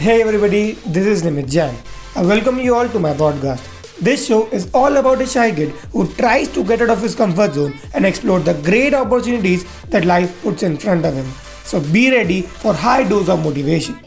Hey everybody, this is Nimit Jain. I welcome you all to my podcast. This show is all about a shy kid who tries to get out of his comfort zone and explore the great opportunities that life puts in front of him. So be ready for high dose of motivation.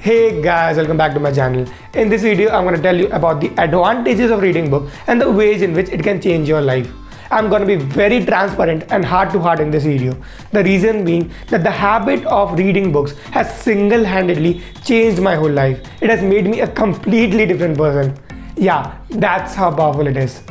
Hey guys, welcome back to my channel. In this video, I'm going to tell you about the advantages of reading book and the ways in which it can change your life. I'm going to be very transparent and heart to heart in this video. The reason being that the habit of reading books has single-handedly changed my whole life. It has made me a completely different person. Yeah, that's how powerful it is.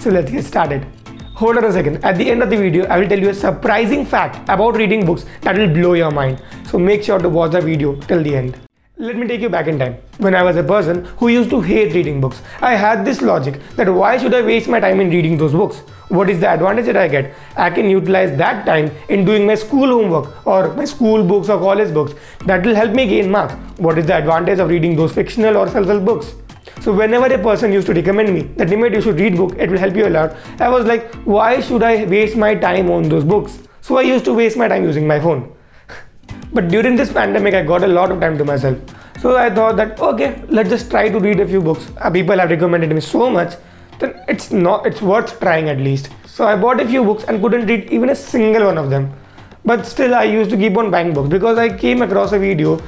So let's get started. Hold on a second. At the end of the video, I will tell you a surprising fact about reading books that will blow your mind. So make sure to watch the video till the end. Let me take you back in time. When I was a person who used to hate reading books, I had this logic that why should I waste my time in reading those books? What is the advantage that I get? I can utilize that time in doing my school homework or my school books or college books. That will help me gain marks. What is the advantage of reading those fictional or self-help books? So whenever a person used to recommend me that Nimit you should read book, it will help you a lot. I was like, why should I waste my time on those books? So I used to waste my time using my phone. But during this pandemic, I got a lot of time to myself. So I thought that okay, let's just try to read a few books. Uh, people have recommended me so much, then it's not it's worth trying at least. So I bought a few books and couldn't read even a single one of them. But still, I used to keep on buying books because I came across a video.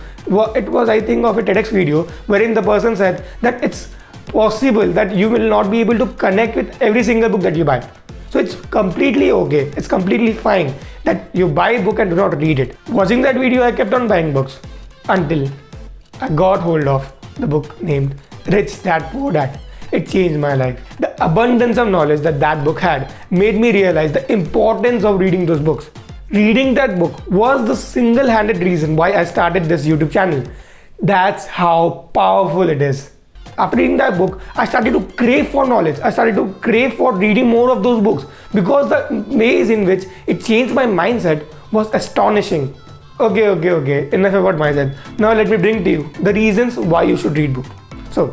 It was I think of a TEDx video wherein the person said that it's possible that you will not be able to connect with every single book that you buy. So it's completely okay. It's completely fine that you buy a book and do not read it. Watching that video, I kept on buying books until I got hold of the book named Rich Dad Poor Dad. It changed my life. The abundance of knowledge that that book had made me realize the importance of reading those books. Reading that book was the single handed reason why I started this YouTube channel. That's how powerful it is after reading that book, I started to crave for knowledge. I started to crave for reading more of those books because the ways in which it changed my mindset was astonishing. Okay, okay, okay. Enough about mindset. Now let me bring to you the reasons why you should read books. So,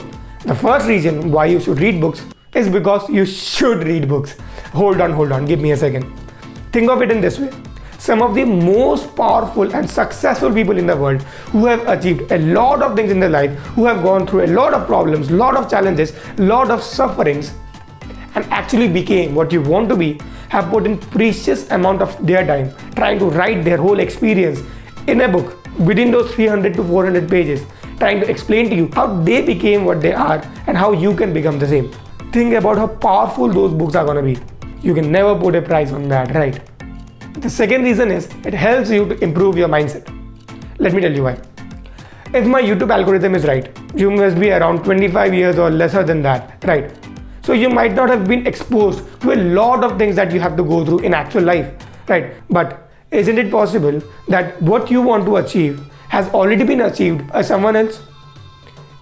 the first reason why you should read books is because you should read books. Hold on, hold on. Give me a second. Think of it in this way some of the most powerful and successful people in the world who have achieved a lot of things in their life, who have gone through a lot of problems, lot of challenges, lot of sufferings, and actually became what you want to be, have put in precious amount of their time trying to write their whole experience in a book within those 300 to 400 pages, trying to explain to you how they became what they are and how you can become the same. Think about how powerful those books are going to be. You can never put a price on that, right? The second reason is it helps you to improve your mindset. Let me tell you why. If my YouTube algorithm is right, you must be around 25 years or lesser than that, right? So you might not have been exposed to a lot of things that you have to go through in actual life, right? But isn't it possible that what you want to achieve has already been achieved by someone else?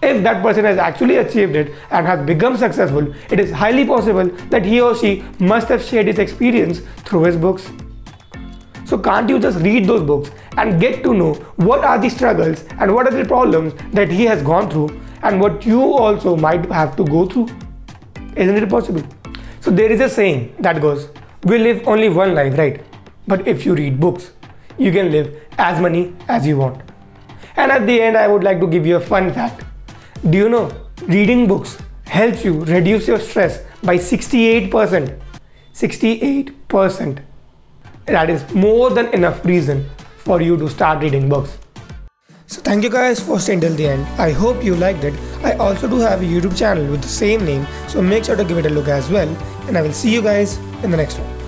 If that person has actually achieved it and has become successful, it is highly possible that he or she must have shared his experience through his books. So can't you just read those books and get to know what are the struggles and what are the problems that he has gone through and what you also might have to go through? Isn't it possible? So there is a saying that goes, we live only one life, right? But if you read books, you can live as many as you want. And at the end, I would like to give you a fun fact. Do you know reading books helps you reduce your stress by 68%? 68% that is more than enough reason for you to start reading books. So thank you guys for staying till the end. I hope you liked it. I also do have a YouTube channel with the same name, so make sure to give it a look as well. And I will see you guys in the next one.